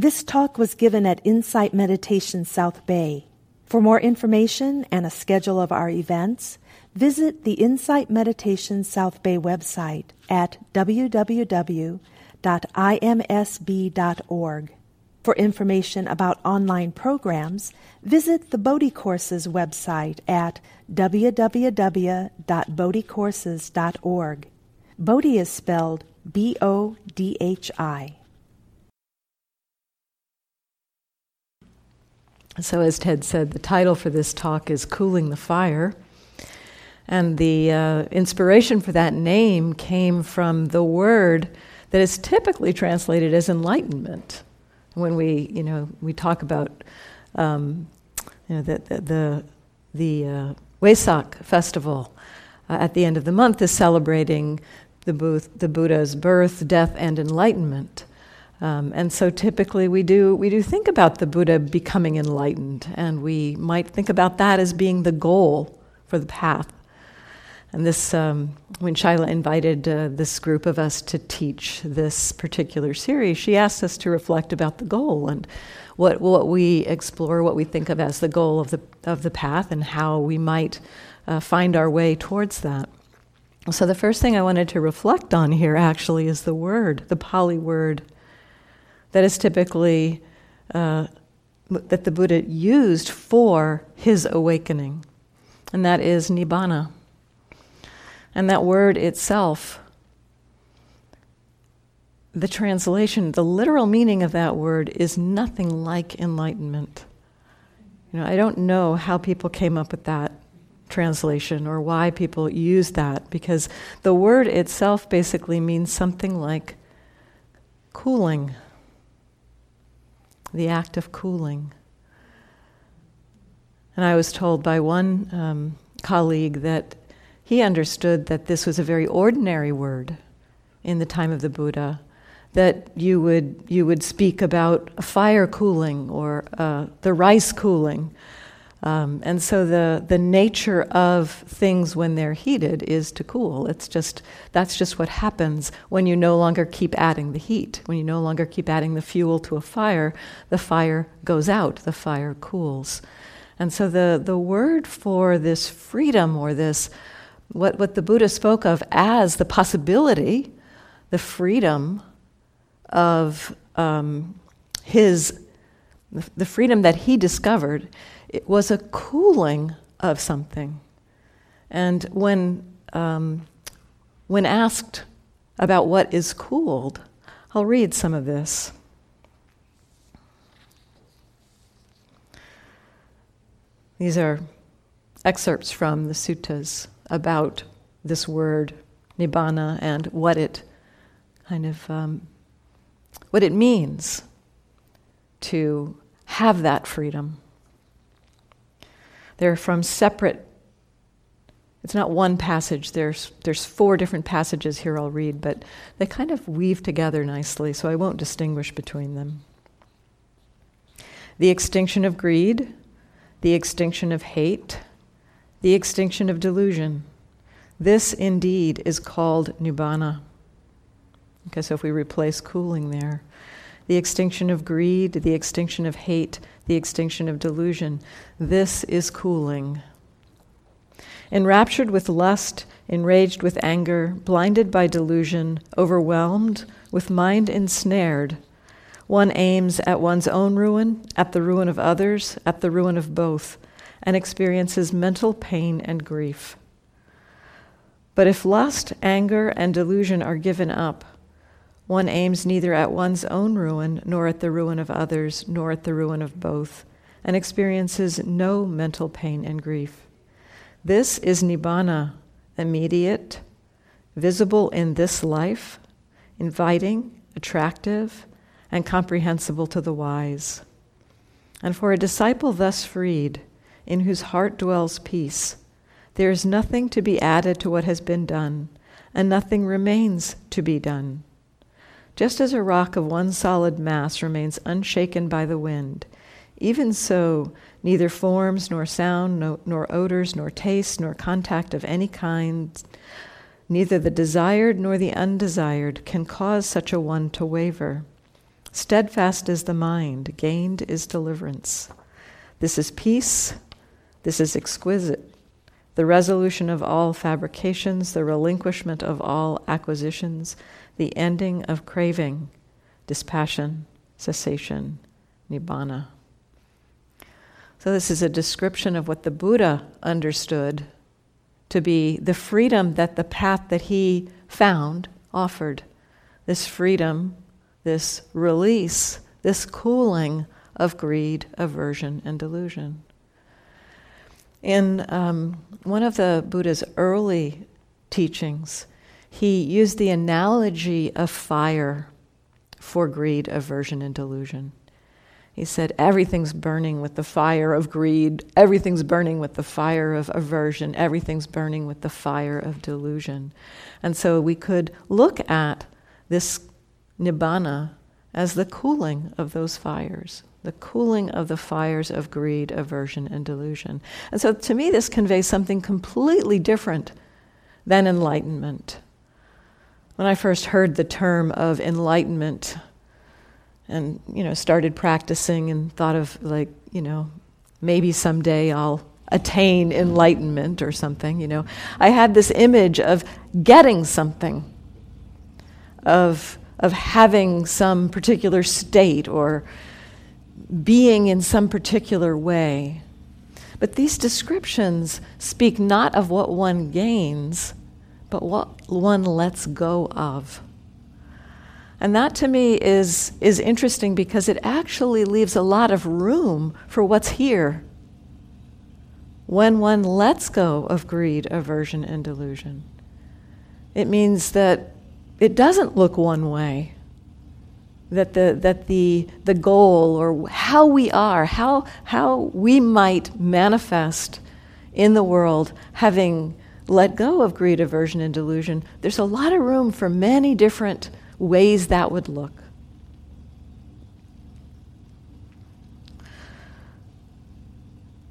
This talk was given at Insight Meditation South Bay. For more information and a schedule of our events, visit the Insight Meditation South Bay website at www.imsb.org. For information about online programs, visit the Bodhi Courses website at www.bodhicourses.org. Bodhi is spelled B O D H I. So, as Ted said, the title for this talk is Cooling the Fire. And the uh, inspiration for that name came from the word that is typically translated as enlightenment. When we, you know, we talk about um, you know, the, the, the uh, Wesak festival uh, at the end of the month is celebrating the, booth, the Buddha's birth, death, and enlightenment. Um, and so typically we do, we do think about the Buddha becoming enlightened, and we might think about that as being the goal for the path. And this, um, when Shaila invited uh, this group of us to teach this particular series, she asked us to reflect about the goal and what, what we explore, what we think of as the goal of the, of the path, and how we might uh, find our way towards that. So, the first thing I wanted to reflect on here actually is the word, the Pali word that is typically uh, that the Buddha used for his awakening, and that is nibbana. And that word itself, the translation, the literal meaning of that word is nothing like enlightenment. You know, I don't know how people came up with that translation or why people use that because the word itself basically means something like cooling the act of cooling. And I was told by one um, colleague that he understood that this was a very ordinary word in the time of the Buddha, that you would, you would speak about fire cooling or uh, the rice cooling um, and so the, the nature of things when they're heated is to cool. It's just, that's just what happens when you no longer keep adding the heat. When you no longer keep adding the fuel to a fire, the fire goes out, the fire cools. And so the, the word for this freedom or this, what, what the Buddha spoke of as the possibility, the freedom of um, his, the freedom that he discovered it was a cooling of something. And when, um, when asked about what is cooled, I'll read some of this. These are excerpts from the suttas about this word, nibbana, and what it kind of um, what it means to have that freedom. They're from separate it's not one passage. There's, there's four different passages here I'll read, but they kind of weave together nicely, so I won't distinguish between them. The extinction of greed, the extinction of hate, the extinction of delusion. This indeed is called nibbana. Okay, so if we replace cooling there, the extinction of greed, the extinction of hate, the extinction of delusion. This is cooling. Enraptured with lust, enraged with anger, blinded by delusion, overwhelmed, with mind ensnared, one aims at one's own ruin, at the ruin of others, at the ruin of both, and experiences mental pain and grief. But if lust, anger, and delusion are given up, one aims neither at one's own ruin, nor at the ruin of others, nor at the ruin of both, and experiences no mental pain and grief. This is Nibbana, immediate, visible in this life, inviting, attractive, and comprehensible to the wise. And for a disciple thus freed, in whose heart dwells peace, there is nothing to be added to what has been done, and nothing remains to be done. Just as a rock of one solid mass remains unshaken by the wind, even so, neither forms, nor sound, no, nor odors, nor taste, nor contact of any kind, neither the desired nor the undesired, can cause such a one to waver. Steadfast is the mind, gained is deliverance. This is peace, this is exquisite, the resolution of all fabrications, the relinquishment of all acquisitions, the ending of craving, dispassion, cessation, nibbana. So, this is a description of what the Buddha understood to be the freedom that the path that he found offered. This freedom, this release, this cooling of greed, aversion, and delusion. In um, one of the Buddha's early teachings, he used the analogy of fire for greed, aversion, and delusion. He said, Everything's burning with the fire of greed, everything's burning with the fire of aversion, everything's burning with the fire of delusion. And so we could look at this nibbana as the cooling of those fires, the cooling of the fires of greed, aversion, and delusion. And so to me, this conveys something completely different than enlightenment. When I first heard the term of enlightenment and, you know, started practicing and thought of like, you know, maybe someday I'll attain enlightenment or something, you know, I had this image of getting something, of, of having some particular state or being in some particular way. But these descriptions speak not of what one gains, but what one lets go of. And that to me is, is interesting because it actually leaves a lot of room for what's here when one lets go of greed, aversion, and delusion. It means that it doesn't look one way that the, that the, the goal or how we are, how, how we might manifest in the world, having let go of greed, aversion, and delusion, there's a lot of room for many different ways that would look.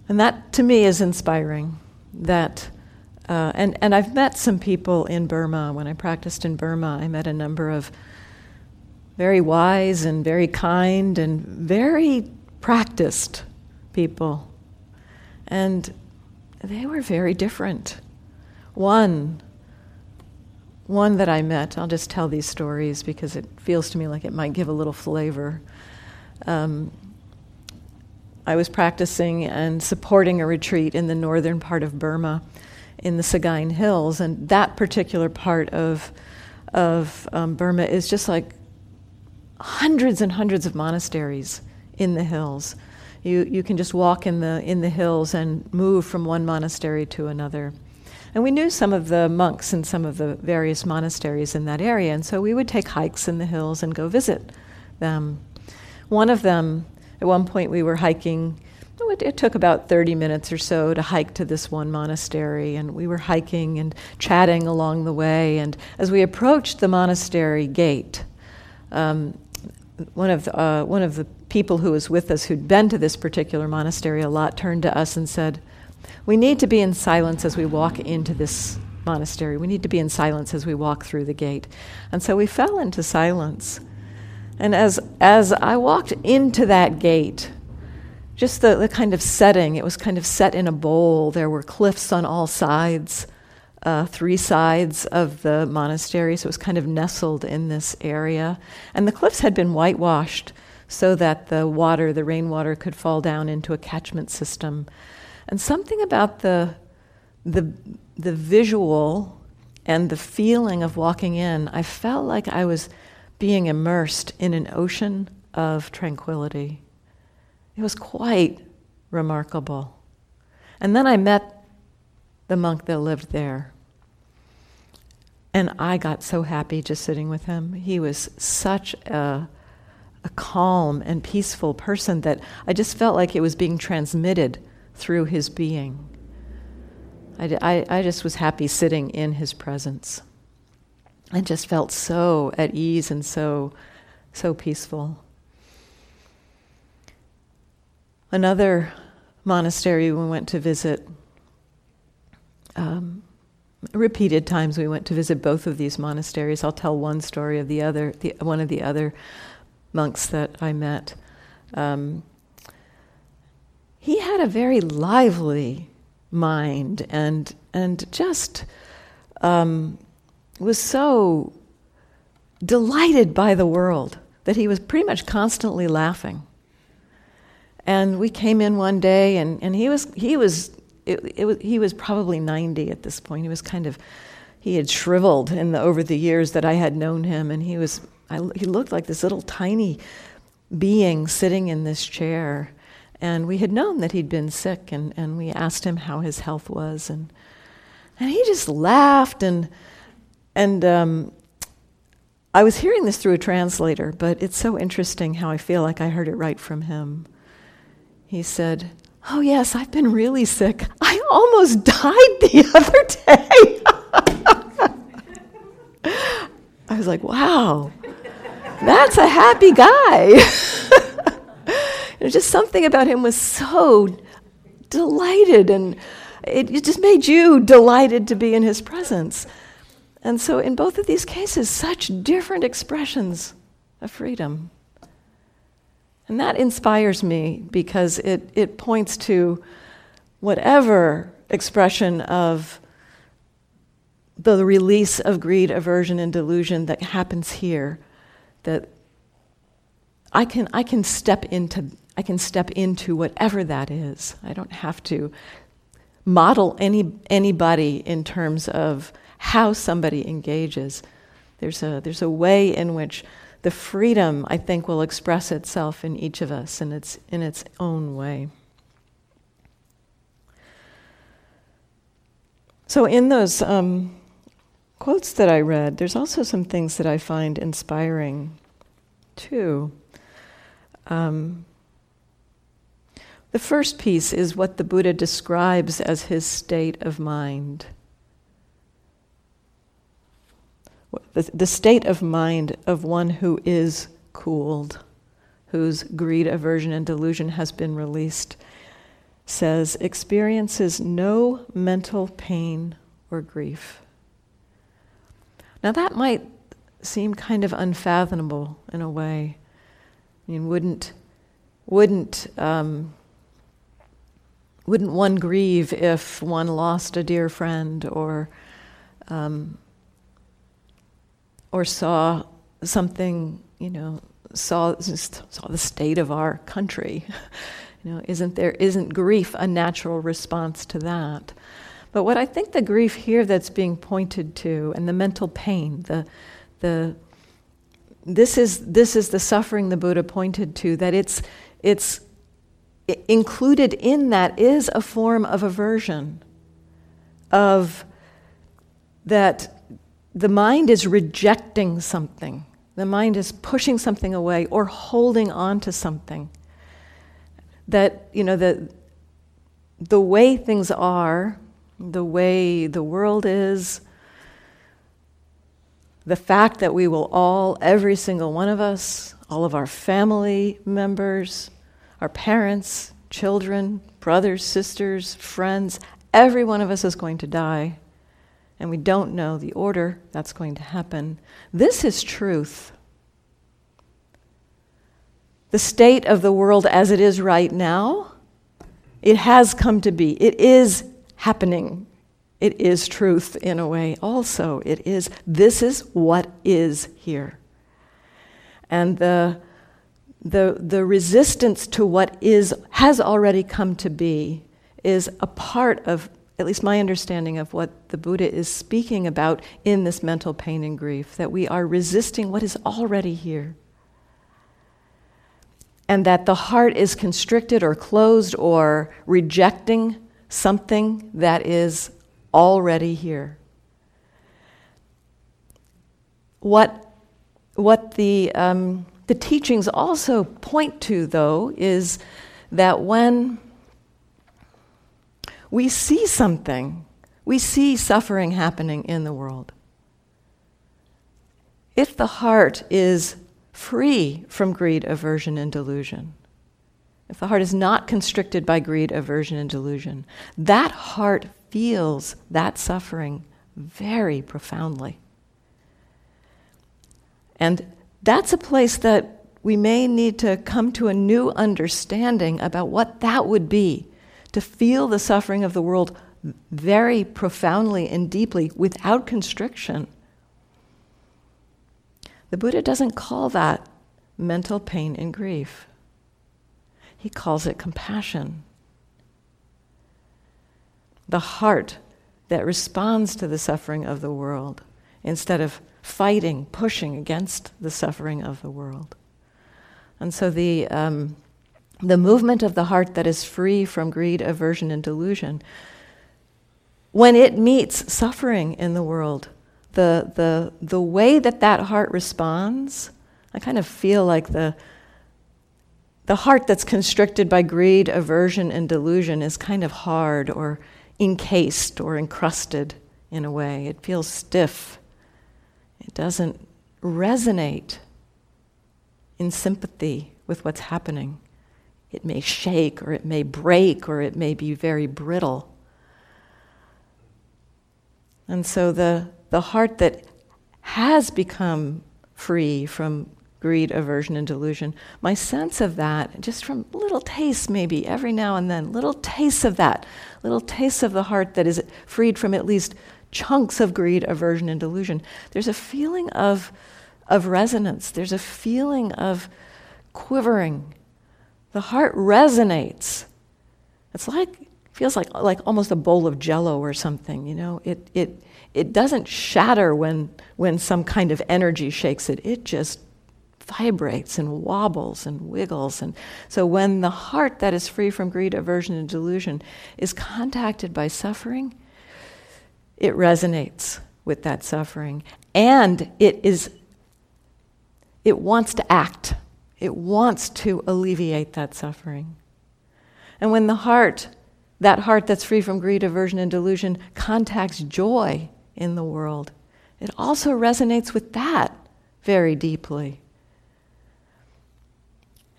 And that to me is inspiring. That, uh, and, and I've met some people in Burma. When I practiced in Burma, I met a number of very wise and very kind and very practiced people. And they were very different. One, one that I met, I'll just tell these stories because it feels to me like it might give a little flavor. Um, I was practicing and supporting a retreat in the northern part of Burma in the Sagaing Hills, and that particular part of, of um, Burma is just like hundreds and hundreds of monasteries in the hills. You, you can just walk in the, in the hills and move from one monastery to another. And we knew some of the monks in some of the various monasteries in that area, and so we would take hikes in the hills and go visit them. One of them, at one point, we were hiking. It, it took about 30 minutes or so to hike to this one monastery, and we were hiking and chatting along the way. And as we approached the monastery gate, um, one of the, uh, one of the people who was with us who'd been to this particular monastery a lot turned to us and said, "We need to be in silence as we walk into this monastery. We need to be in silence as we walk through the gate." And so we fell into silence. And as as I walked into that gate, just the, the kind of setting, it was kind of set in a bowl. There were cliffs on all sides uh, three sides of the monastery, so it was kind of nestled in this area. And the cliffs had been whitewashed so that the water, the rainwater, could fall down into a catchment system. And something about the, the, the visual and the feeling of walking in, I felt like I was being immersed in an ocean of tranquility. It was quite remarkable. And then I met the monk that lived there. And I got so happy just sitting with him. He was such a, a calm and peaceful person that I just felt like it was being transmitted through his being. I, I, I just was happy sitting in his presence. and just felt so at ease and so, so peaceful. Another monastery we went to visit um, repeated times we went to visit both of these monasteries. I'll tell one story of the other, the, one of the other. monks that I met. Um, he had a very lively mind and and just um, was so delighted by the world that he was pretty much constantly laughing. And we came in one day, and, and he was he was it, it was, he was probably 90 at this point. He was kind of he had shriveled in the, over the years that I had known him, and he was I, he looked like this little tiny being sitting in this chair. And we had known that he'd been sick, and, and we asked him how his health was, and and he just laughed and and um, I was hearing this through a translator, but it's so interesting how I feel like I heard it right from him. He said, Oh, yes, I've been really sick. I almost died the other day. I was like, Wow, that's a happy guy. just something about him was so delighted, and it, it just made you delighted to be in his presence. And so, in both of these cases, such different expressions of freedom. And that inspires me because it, it points to whatever expression of the release of greed, aversion, and delusion that happens here, that I can, I can step into I can step into whatever that is. I don't have to model any anybody in terms of how somebody engages. There's a, there's a way in which the freedom, I think, will express itself in each of us in its, in its own way. So, in those um, quotes that I read, there's also some things that I find inspiring too. Um, the first piece is what the Buddha describes as his state of mind. the, the state of mind of one who is cooled, whose greed, aversion, and delusion has been released, says experiences no mental pain or grief. Now, that might seem kind of unfathomable in a way. I mean, wouldn't, wouldn't, um, wouldn't one grieve if one lost a dear friend or um, or saw something, you know, saw, saw the state of our country. you know, isn't there, isn't grief a natural response to that? But what I think the grief here that's being pointed to, and the mental pain, the, the, this is, this is the suffering the Buddha pointed to, that it's, it's included in that is a form of aversion, of that the mind is rejecting something. The mind is pushing something away or holding on to something. That, you know, the, the way things are, the way the world is, the fact that we will all, every single one of us, all of our family members, our parents, children, brothers, sisters, friends, every one of us is going to die and we don't know the order that's going to happen. This is truth. The state of the world as it is right now, it has come to be. It is happening. It is truth in a way, also. It is, this is what is here. And the, the, the resistance to what is, has already come to be is a part of at least my understanding of what the Buddha is speaking about in this mental pain and grief, that we are resisting what is already here. And that the heart is constricted or closed or rejecting something that is already here. What, what the, um, the teachings also point to, though, is that when we see something. We see suffering happening in the world. If the heart is free from greed, aversion, and delusion, if the heart is not constricted by greed, aversion, and delusion, that heart feels that suffering very profoundly. And that's a place that we may need to come to a new understanding about what that would be to feel the suffering of the world very profoundly and deeply without constriction. The Buddha doesn't call that mental pain and grief, he calls it compassion. The heart that responds to the suffering of the world instead of fighting, pushing against the suffering of the world. And so the, um, the movement of the heart that is free from greed, aversion, and delusion, when it meets suffering in the world, the, the, the way that that heart responds, I kind of feel like the, the heart that's constricted by greed, aversion, and delusion is kind of hard or encased or encrusted in a way. It feels stiff. It doesn't resonate in sympathy with what's happening. It may shake or it may break or it may be very brittle. And so the, the heart that has become free from greed, aversion, and delusion, my sense of that, just from little tastes maybe every now and then, little tastes of that, little tastes of the heart that is freed from at least chunks of greed, aversion, and delusion, there's a feeling of, of resonance, there's a feeling of quivering. The heart resonates. It's like feels like like almost a bowl of jello or something, you know. It it it doesn't shatter when when some kind of energy shakes it. It just vibrates and wobbles and wiggles. And so when the heart that is free from greed, aversion, and delusion is contacted by suffering, it resonates with that suffering. And it is it wants to act. It wants to alleviate that suffering. And when the heart that heart that's free from greed, aversion, and delusion contacts joy in the world. It also resonates with that very deeply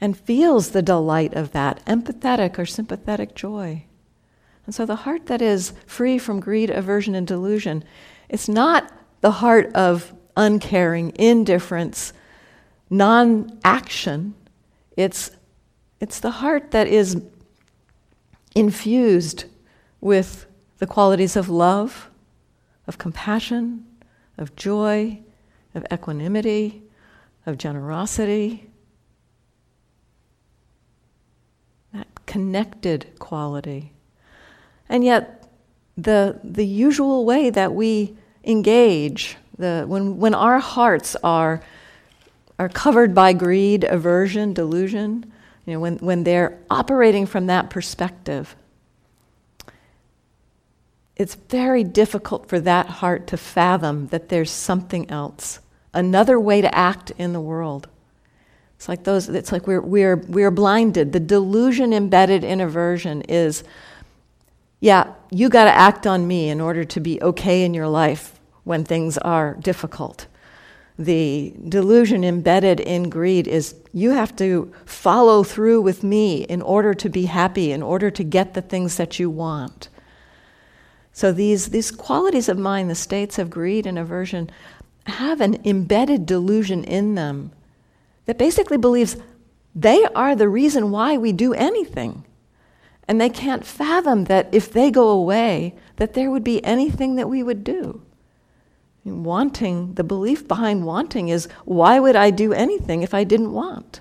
and feels the delight of that, empathetic or sympathetic joy. And so the heart that is free from greed, aversion, and delusion, it's not the heart of uncaring, indifference, non action. It's, it's the heart that is infused with the qualities of love, of compassion, of joy, of equanimity, of generosity, that connected quality. And yet, the, the usual way that we engage, the, when, when our hearts are, are covered by greed, aversion, delusion, you know, when, when they're operating from that perspective, it's very difficult for that heart to fathom that there's something else, another way to act in the world. It's like those, it's like we're, we're, we're blinded. The delusion embedded in aversion is, yeah, you got to act on me in order to be okay in your life when things are difficult the delusion embedded in greed is you have to follow through with me in order to be happy, in order to get the things that you want. So these, these qualities of mind, the states of greed and aversion, have an embedded delusion in them that basically believes they are the reason why we do anything. And they can't fathom that if they go away, that there would be anything that we would do. Wanting, the belief behind wanting is why would I do anything if I didn't want?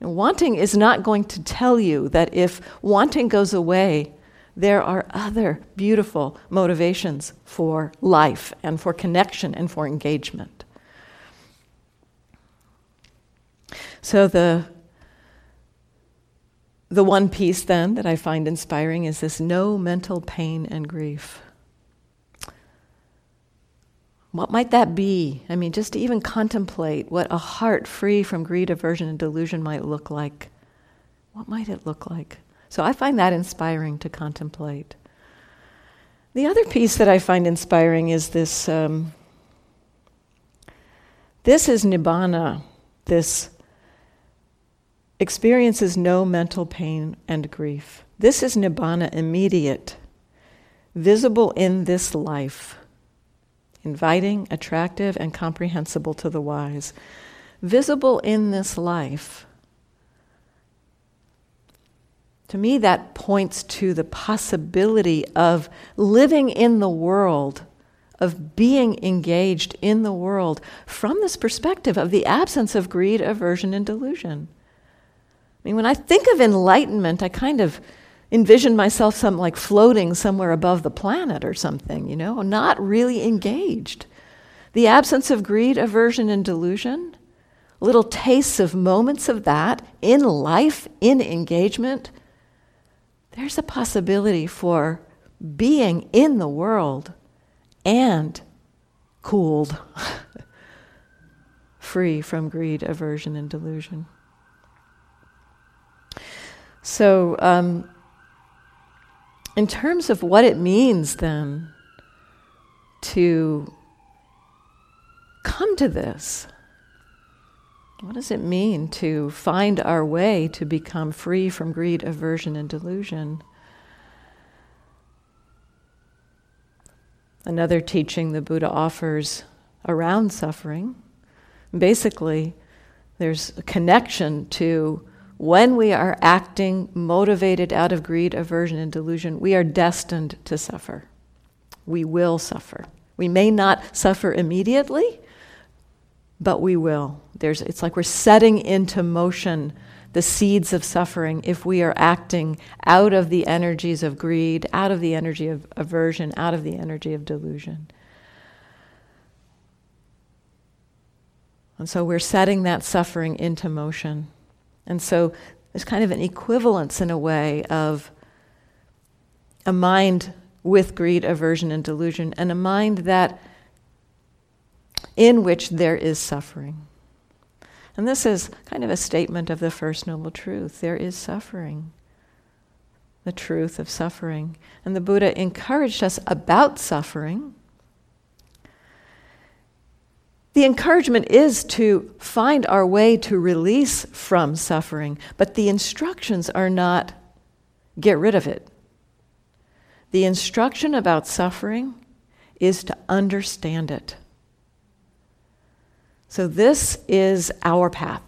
Wanting is not going to tell you that if wanting goes away, there are other beautiful motivations for life and for connection and for engagement. So the the one piece then that I find inspiring is this no mental pain and grief. What might that be? I mean, just to even contemplate what a heart free from greed, aversion, and delusion might look like. What might it look like? So I find that inspiring to contemplate. The other piece that I find inspiring is this um, this is nibbana. This experiences no mental pain and grief. This is nibbana immediate, visible in this life inviting, attractive, and comprehensible to the wise. visible in this life, to me, that points to the possibility of living in the world, of being engaged in the world from this perspective of the absence of greed, aversion, and delusion. I mean, when I think of enlightenment, I kind of envision myself some like floating somewhere above the planet or something, you know, not really engaged. The absence of greed, aversion, and delusion, little tastes of moments of that in life, in engagement there's a possibility for being in the world and cooled, free from greed, aversion, and delusion. So, um, in terms of what it means then to come to this, what does it mean to find our way to become free from greed, aversion, and delusion? Another teaching the Buddha offers around suffering. Basically, there's a connection to when we are acting motivated out of greed, aversion, and delusion, we are destined to suffer. We will suffer. We may not suffer immediately, but we will. There's, it's like we're setting into motion the seeds of suffering if we are acting out of the energies of greed, out of the energy of aversion, out of the energy of delusion. And so we're setting that suffering into motion. And so there's kind of an equivalence in a way of a mind with greed, aversion, and delusion, and a mind that in which there is suffering. And this is kind of a statement of the First Noble Truth there is suffering, the truth of suffering. And the Buddha encouraged us about suffering. The encouragement is to find our way to release from suffering, but the instructions are not get rid of it. The instruction about suffering is to understand it. So, this is our path.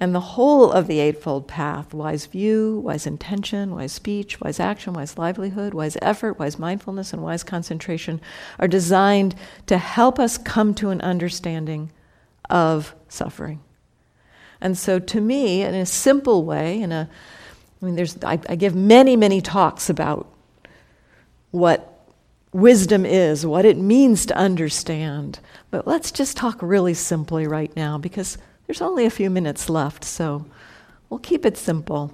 And the whole of the Eightfold Path wise view, wise intention, wise speech, wise action, wise livelihood, wise effort, wise mindfulness, and wise concentration are designed to help us come to an understanding of suffering. And so, to me, in a simple way, in a I mean, there's, I, I give many, many talks about what wisdom is, what it means to understand. But let's just talk really simply right now because there's only a few minutes left, so we'll keep it simple.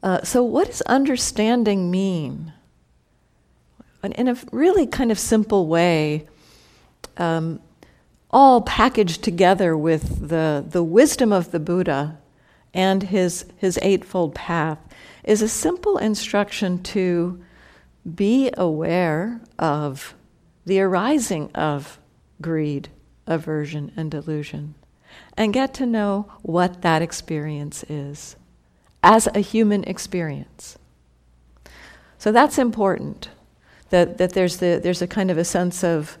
Uh, so, what does understanding mean? In a really kind of simple way, um, all packaged together with the, the wisdom of the Buddha and his, his Eightfold Path, is a simple instruction to be aware of the arising of greed, aversion, and delusion, and get to know what that experience is as a human experience. So that's important. That, that there's, the, there's a kind of a sense of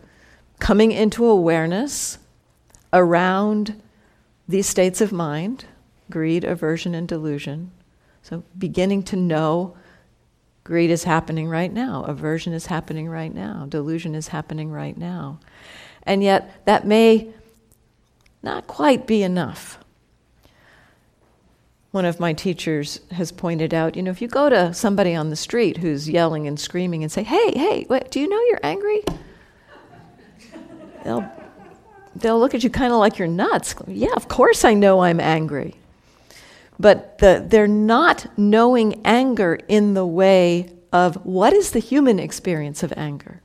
coming into awareness around these states of mind greed, aversion, and delusion. So beginning to know Greed is happening right now. Aversion is happening right now. Delusion is happening right now. And yet, that may not quite be enough. One of my teachers has pointed out you know, if you go to somebody on the street who's yelling and screaming and say, hey, hey, wait, do you know you're angry? they'll, they'll look at you kind of like you're nuts. Yeah, of course I know I'm angry but the, they're not knowing anger in the way of what is the human experience of anger.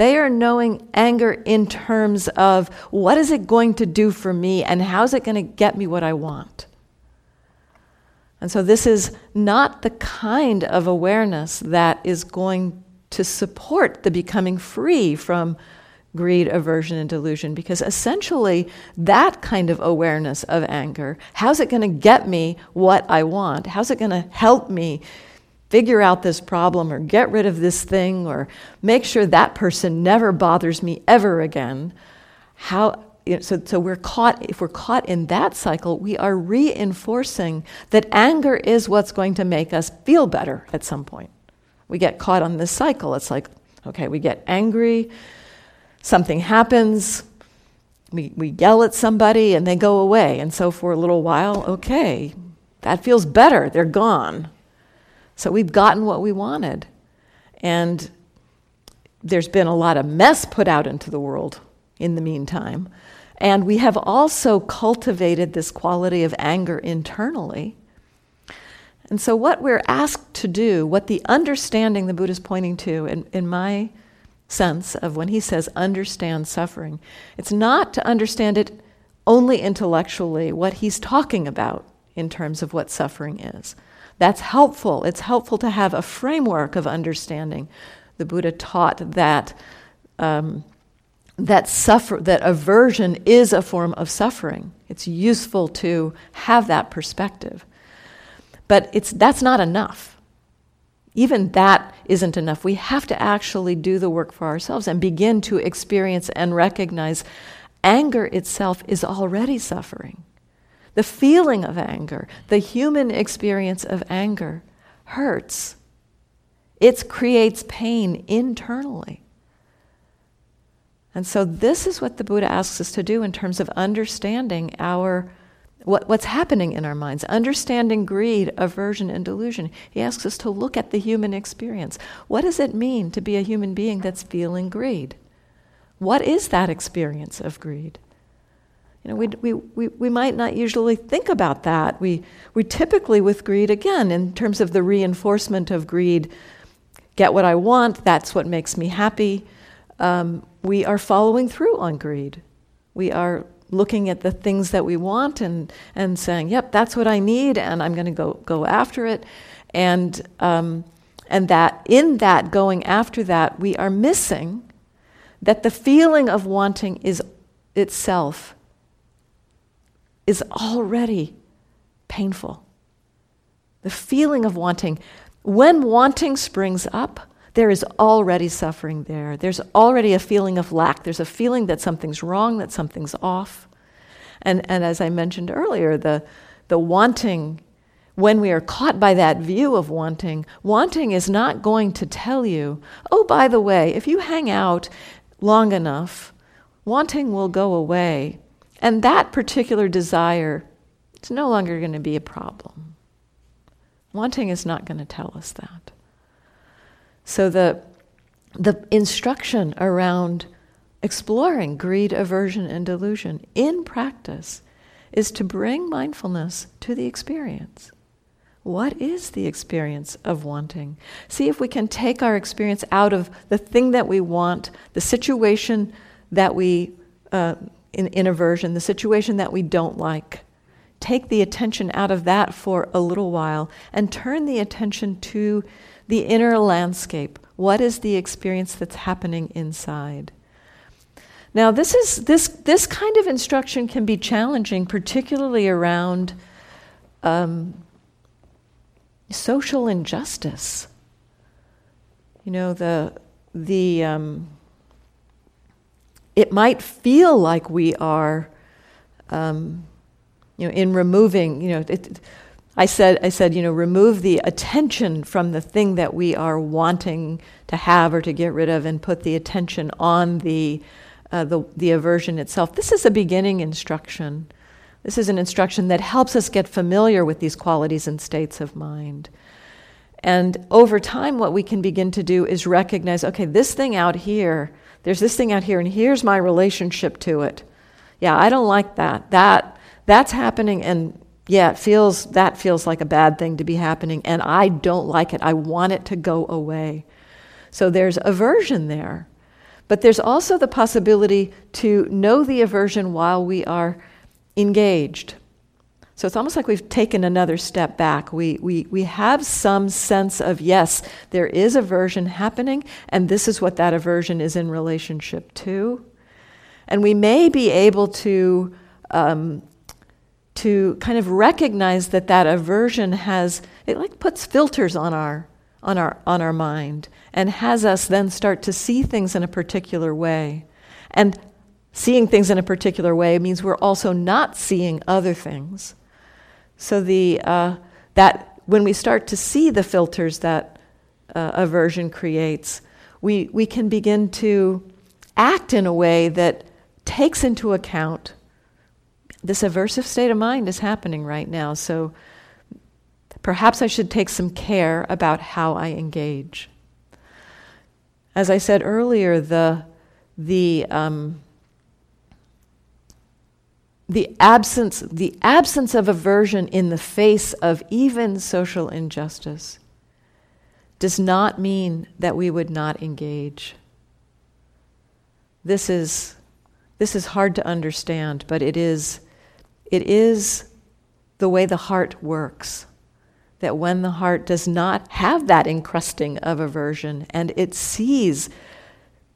They are knowing anger in terms of what is it going to do for me and how's it going to get me what I want. And so, this is not the kind of awareness that is going to support the becoming free from greed, aversion, and delusion, because essentially that kind of awareness of anger, how's it going to get me what I want? How's it going to help me figure out this problem or get rid of this thing or make sure that person never bothers me ever again? How, you know, so, so we're caught, if we're caught in that cycle, we are reinforcing that anger is what's going to make us feel better at some point. We get caught on this cycle. It's like, okay, we get angry, something happens, we, we yell at somebody and they go away. And so for a little while, okay, that feels better. They're gone. So we've gotten what we wanted. And there's been a lot of mess put out into the world in the meantime. And we have also cultivated this quality of anger internally. And so, what we're asked to do, what the understanding the Buddha is pointing to, in, in my sense of when he says understand suffering, it's not to understand it only intellectually, what he's talking about in terms of what suffering is. That's helpful. It's helpful to have a framework of understanding. The Buddha taught that um, that suffer that aversion is a form of suffering. It's useful to have that perspective. But it's that's not enough. Even that isn't enough. We have to actually do the work for ourselves and begin to experience and recognize anger itself is already suffering. The feeling of anger, the human experience of anger, hurts. It creates pain internally. And so, this is what the Buddha asks us to do in terms of understanding our what, what's happening in our minds, understanding greed, aversion, and delusion. He asks us to look at the human experience. What does it mean to be a human being that's feeling greed? What is that experience of greed? You know, we, we, we, we might not usually think about that. We, we typically, with greed, again, in terms of the reinforcement of greed, get what I want, that's what makes me happy um, we are following through on greed. We are looking at the things that we want and, and saying, yep, that's what I need, and I'm going to go, go after it. And, um, and that in that going after that, we are missing that the feeling of wanting is itself is already painful. The feeling of wanting, when wanting springs up, there is already suffering there. There's already a feeling of lack. There's a feeling that something's wrong, that something's off. And, and as I mentioned earlier, the, the wanting, when we are caught by that view of wanting, wanting is not going to tell you, oh, by the way, if you hang out long enough, wanting will go away. And that particular desire is no longer going to be a problem. Wanting is not going to tell us that. So the, the instruction around exploring greed, aversion, and delusion in practice is to bring mindfulness to the experience. What is the experience of wanting? See if we can take our experience out of the thing that we want, the situation that we, uh, in, in aversion, the situation that we don't like. Take the attention out of that for a little while and turn the attention to the inner landscape. What is the experience that's happening inside? Now, this, is, this, this kind of instruction can be challenging, particularly around um, social injustice. You know, the, the, um, it might feel like we are, um, you know, in removing, you know, it, I said, I said, you know, remove the attention from the thing that we are wanting to have or to get rid of and put the attention on the, uh, the, the aversion itself. This is a beginning instruction. This is an instruction that helps us get familiar with these qualities and states of mind. And over time, what we can begin to do is recognize okay, this thing out here, there's this thing out here, and here's my relationship to it. Yeah, I don't like that. That that's happening, and yeah, it feels that feels like a bad thing to be happening, and I don't like it. I want it to go away. So there's aversion there. But there's also the possibility to know the aversion while we are engaged. So it's almost like we've taken another step back. We, we, we have some sense of, yes, there is aversion happening, and this is what that aversion is in relationship to. And we may be able to um, to kind of recognize that that aversion has it like puts filters on our on our on our mind and has us then start to see things in a particular way and seeing things in a particular way means we're also not seeing other things. So the uh, that when we start to see the filters that uh, aversion creates, we we can begin to act in a way that takes into account this aversive state of mind is happening right now. So perhaps I should take some care about how I engage. As I said earlier, the the um, the absence the absence of aversion in the face of even social injustice does not mean that we would not engage. This is this is hard to understand, but it is it is the way the heart works. That when the heart does not have that encrusting of aversion and it sees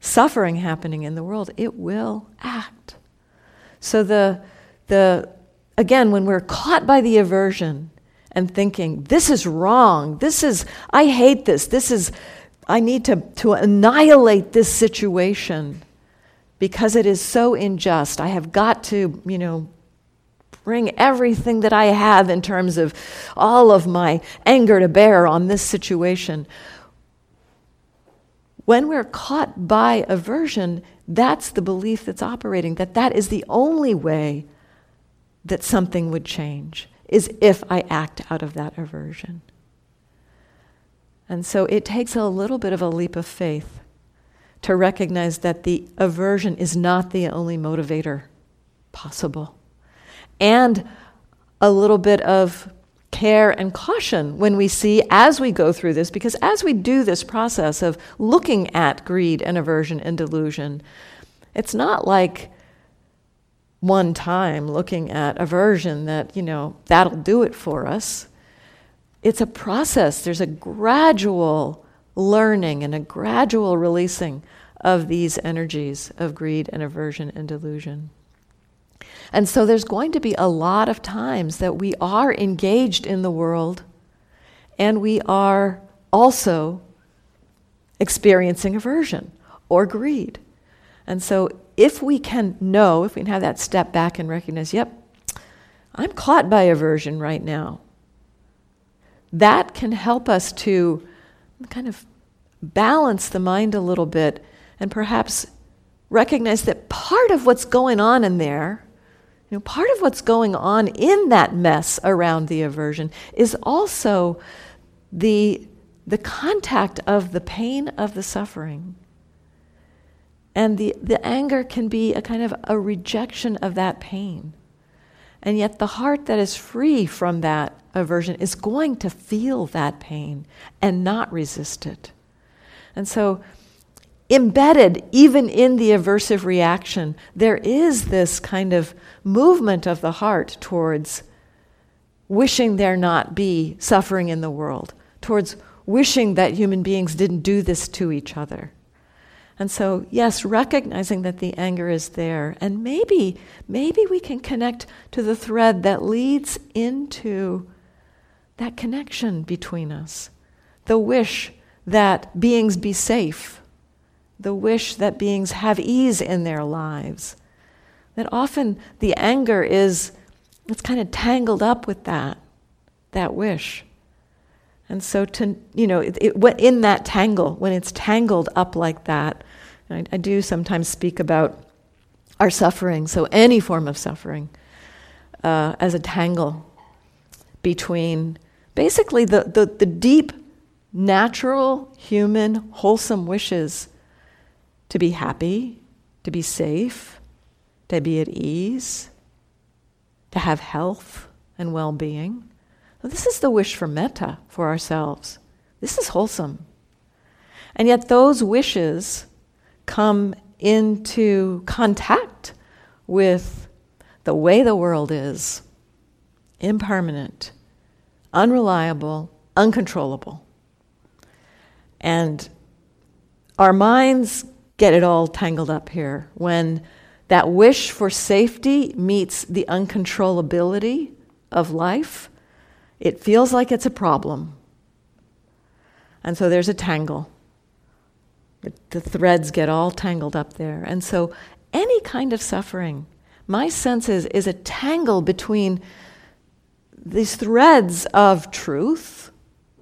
suffering happening in the world, it will act. So the the again, when we're caught by the aversion and thinking, this is wrong, this is I hate this, this is I need to, to annihilate this situation because it is so unjust. I have got to, you know, bring everything that I have in terms of all of my anger to bear on this situation. When we're caught by aversion, that's the belief that's operating, that that is the only way that something would change, is if I act out of that aversion. And so it takes a little bit of a leap of faith to recognize that the aversion is not the only motivator possible and a little bit of care and caution when we see as we go through this, because as we do this process of looking at greed and aversion and delusion, it's not like one time looking at aversion that, you know, that'll do it for us. It's a process. There's a gradual learning and a gradual releasing of these energies of greed and aversion and delusion. And so there's going to be a lot of times that we are engaged in the world and we are also experiencing aversion or greed. And so if we can know, if we can have that step back and recognize, yep, I'm caught by aversion right now, that can help us to kind of balance the mind a little bit and perhaps recognize that part of what's going on in there you know, part of what's going on in that mess around the aversion is also the, the contact of the pain of the suffering. And the, the anger can be a kind of a rejection of that pain. And yet, the heart that is free from that aversion is going to feel that pain and not resist it. And so, embedded even in the aversive reaction, there is this kind of movement of the heart towards wishing there not be suffering in the world, towards wishing that human beings didn't do this to each other. And so, yes, recognizing that the anger is there, and maybe, maybe we can connect to the thread that leads into that connection between us. The wish that beings be safe, the wish that beings have ease in their lives. That often the anger is, it's kind of tangled up with that, that wish. And so to, you know, it, it, in that tangle, when it's tangled up like that, I, I do sometimes speak about our suffering, so any form of suffering, uh, as a tangle between basically the, the, the deep, natural, human, wholesome wishes to be happy, to be safe, to be at ease, to have health and well being. This is the wish for metta for ourselves. This is wholesome. And yet, those wishes come into contact with the way the world is impermanent, unreliable, uncontrollable. And our minds get it all tangled up here when that wish for safety meets the uncontrollability of life. It feels like it's a problem. And so there's a tangle. The threads get all tangled up there. And so any kind of suffering, my sense is, is a tangle between these threads of truth,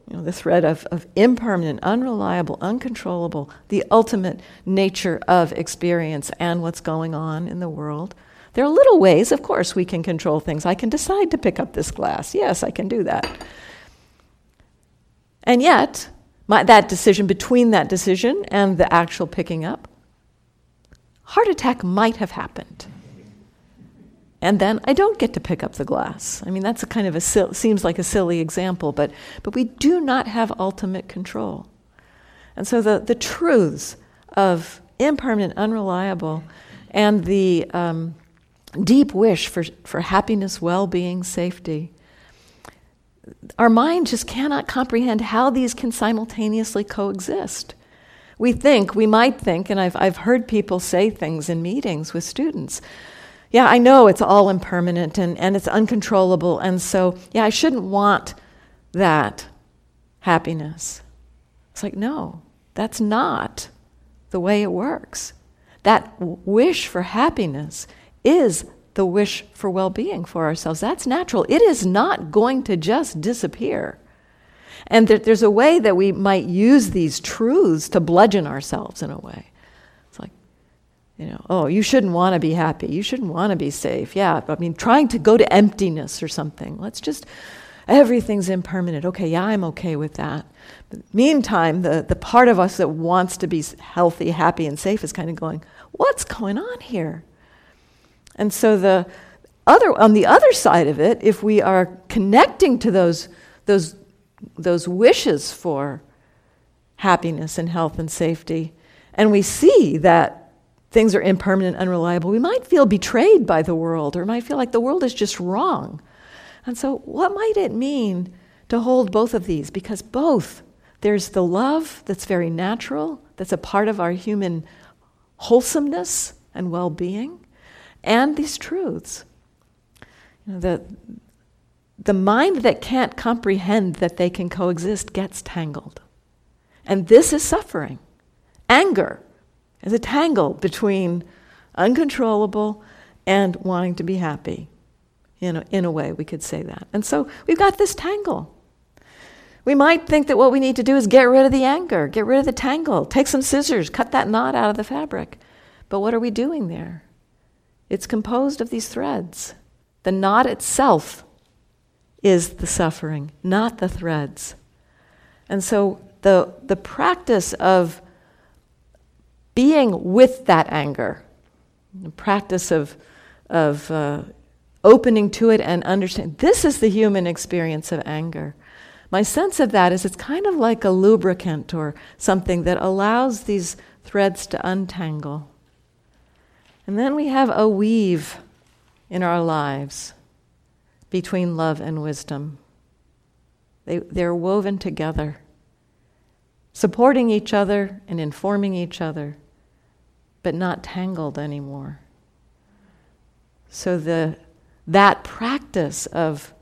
you know, the thread of, of impermanent, unreliable, uncontrollable, the ultimate nature of experience and what's going on in the world. There are little ways, of course, we can control things. I can decide to pick up this glass. Yes, I can do that. And yet, my, that decision, between that decision and the actual picking up, heart attack might have happened. And then I don't get to pick up the glass. I mean, that's a kind of a seems like a silly example, but, but we do not have ultimate control. And so the, the truths of impermanent, unreliable, and the um, deep wish for, for happiness, well being, safety, our mind just cannot comprehend how these can simultaneously coexist. We think, we might think, and I've, I've heard people say things in meetings with students. Yeah, I know it's all impermanent and, and it's uncontrollable, and so, yeah, I shouldn't want that happiness. It's like, no, that's not the way it works. That wish for happiness is the wish for well being for ourselves. That's natural. It is not going to just disappear. And there, there's a way that we might use these truths to bludgeon ourselves in a way. It's like, you know, oh, you shouldn't want to be happy. You shouldn't want to be safe. Yeah, I mean, trying to go to emptiness or something. Let's just, everything's impermanent. Okay, yeah, I'm okay with that. But meantime, the, the part of us that wants to be healthy, happy, and safe is kind of going, what's going on here? And so the other on the other side of it, if we are connecting to those those those wishes for happiness and health and safety, and we see that things are impermanent, unreliable, we might feel betrayed by the world, or might feel like the world is just wrong. And so, what might it mean to hold both of these? Because both, there's the love that's very natural, that's a part of our human wholesomeness and well being, and these truths. You know, the, the mind that can't comprehend that they can coexist gets tangled. And this is suffering. Anger is a tangle between uncontrollable and wanting to be happy. In in a way, we could say that. And so we've got this tangle. We might think that what we need to do is get rid of the anger, get rid of the tangle, take some scissors, cut that knot out of the fabric. But what are we doing there? It's composed of these threads. The knot itself is the suffering, not the threads. And so the, the practice of being with that anger, the practice of, of uh, opening to it and understanding this is the human experience of anger. My sense of that is it's kind of like a lubricant or something that allows these threads to untangle. And then we have a weave in our lives between love and wisdom. They, they're woven together, supporting each other and informing each other, but not tangled anymore. So the, that practice of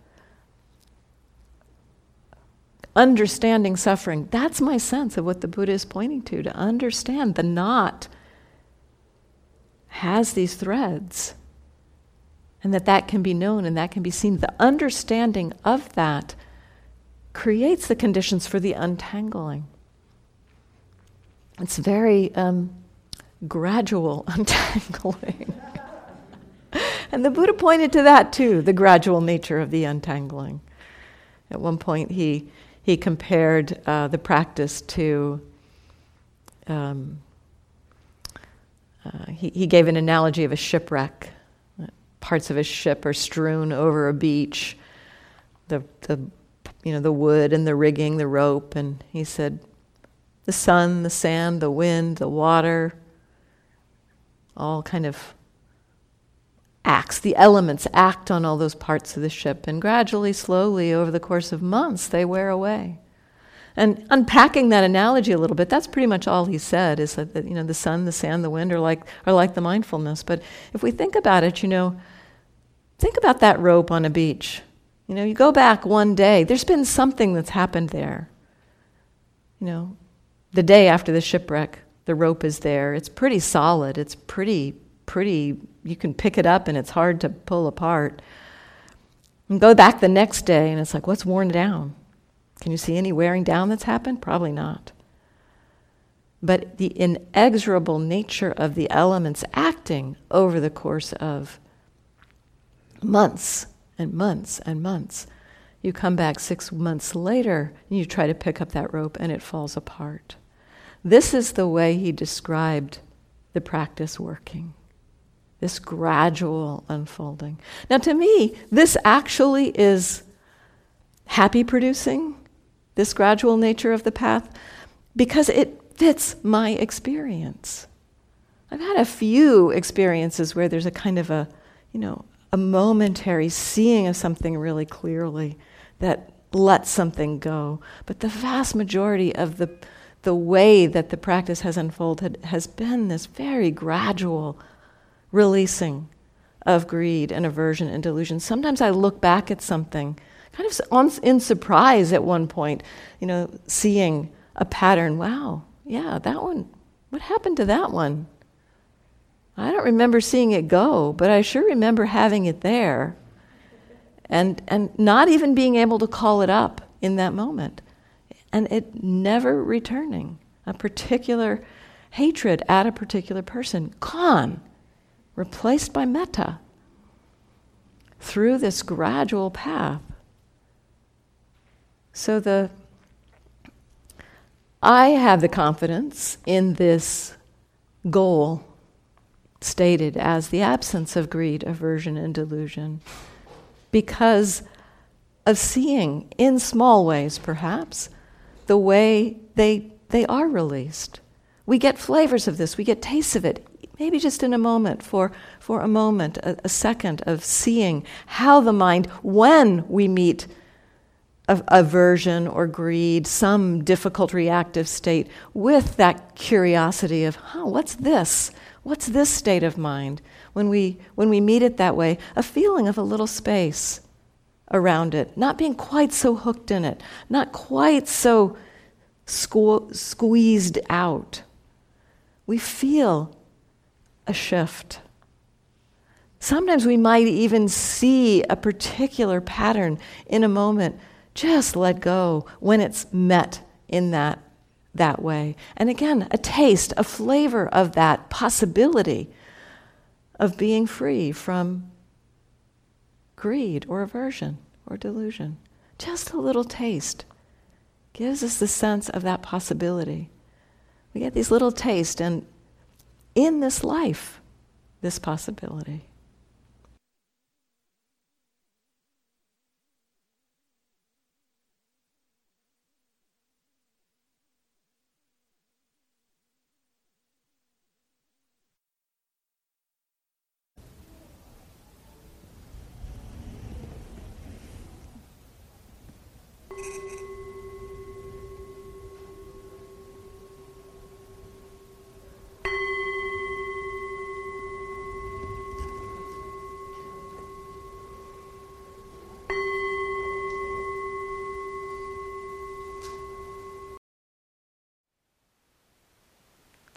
understanding suffering, that's my sense of what the Buddha is pointing to, to understand the knot has these threads and that that can be known and that can be seen the understanding of that creates the conditions for the untangling. It's very um, gradual untangling. And the buddha pointed to that too the gradual nature of the untangling. At one point he he compared uh, the practice to um, uh, he, he gave an analogy of a shipwreck. Parts of a ship are strewn over a beach, the, the, you know, the wood and the rigging, the rope. And he said, the sun, the sand, the wind, the water, all kind of acts, the elements act on all those parts of the ship. And gradually, slowly, over the course of months, they wear away. And unpacking that analogy a little bit, that's pretty much all he said is that, you know the sun, the sand, the wind are like are like the mindfulness. But if we think about it, you know, think about that rope on a beach. You know, you go back one day, there's been something that's happened there. You know, the day after the shipwreck, the rope is there. It's pretty solid. It's pretty pretty, you can pick it up and it's hard to pull apart. And go back the next day and it's like, what's worn down? Can you see any wearing down that's happened? Probably not. But the inexorable nature of the elements acting over the course of months and months and months. You come back six months later and you try to pick up that rope and it falls apart. This is the way he described the practice working this gradual unfolding. Now, to me, this actually is happy producing, this gradual nature of the path, because it fits my experience. I've had a few experiences where there's a kind of a, you know, a momentary seeing of something really clearly that lets something go. But the vast majority of the, the way that the practice has unfolded has been this very gradual releasing of greed and aversion and delusion. Sometimes I look back at something, kind of in surprise at one point, you know, seeing a pattern. Wow, yeah, that one, what happened to that one? I don't remember seeing it go, but I sure remember having it there and, and not even being able to call it up in that moment. And it never returning. A particular hatred at a particular person, gone, replaced by metta through this gradual path. So the I have the confidence in this goal stated as the absence of greed, aversion, and delusion because of seeing in small ways, perhaps, the way they, they are released. We get flavors of this, we get tastes of it, maybe just in a moment, for, for a moment, a, a second of seeing how the mind, when we meet aversion or greed, some difficult reactive state, with that curiosity of, huh, what's this? What's this state of mind? When we, when we meet it that way, a feeling of a little space around it, not being quite so hooked in it, not quite so sque- squeezed out. We feel a shift. Sometimes we might even see a particular pattern in a moment. Just let go when it's met in that that way. And again, a taste, a flavor of that possibility of being free from greed or aversion or delusion. Just a little taste gives us the sense of that possibility. We get these little tastes, and in this life, this possibility.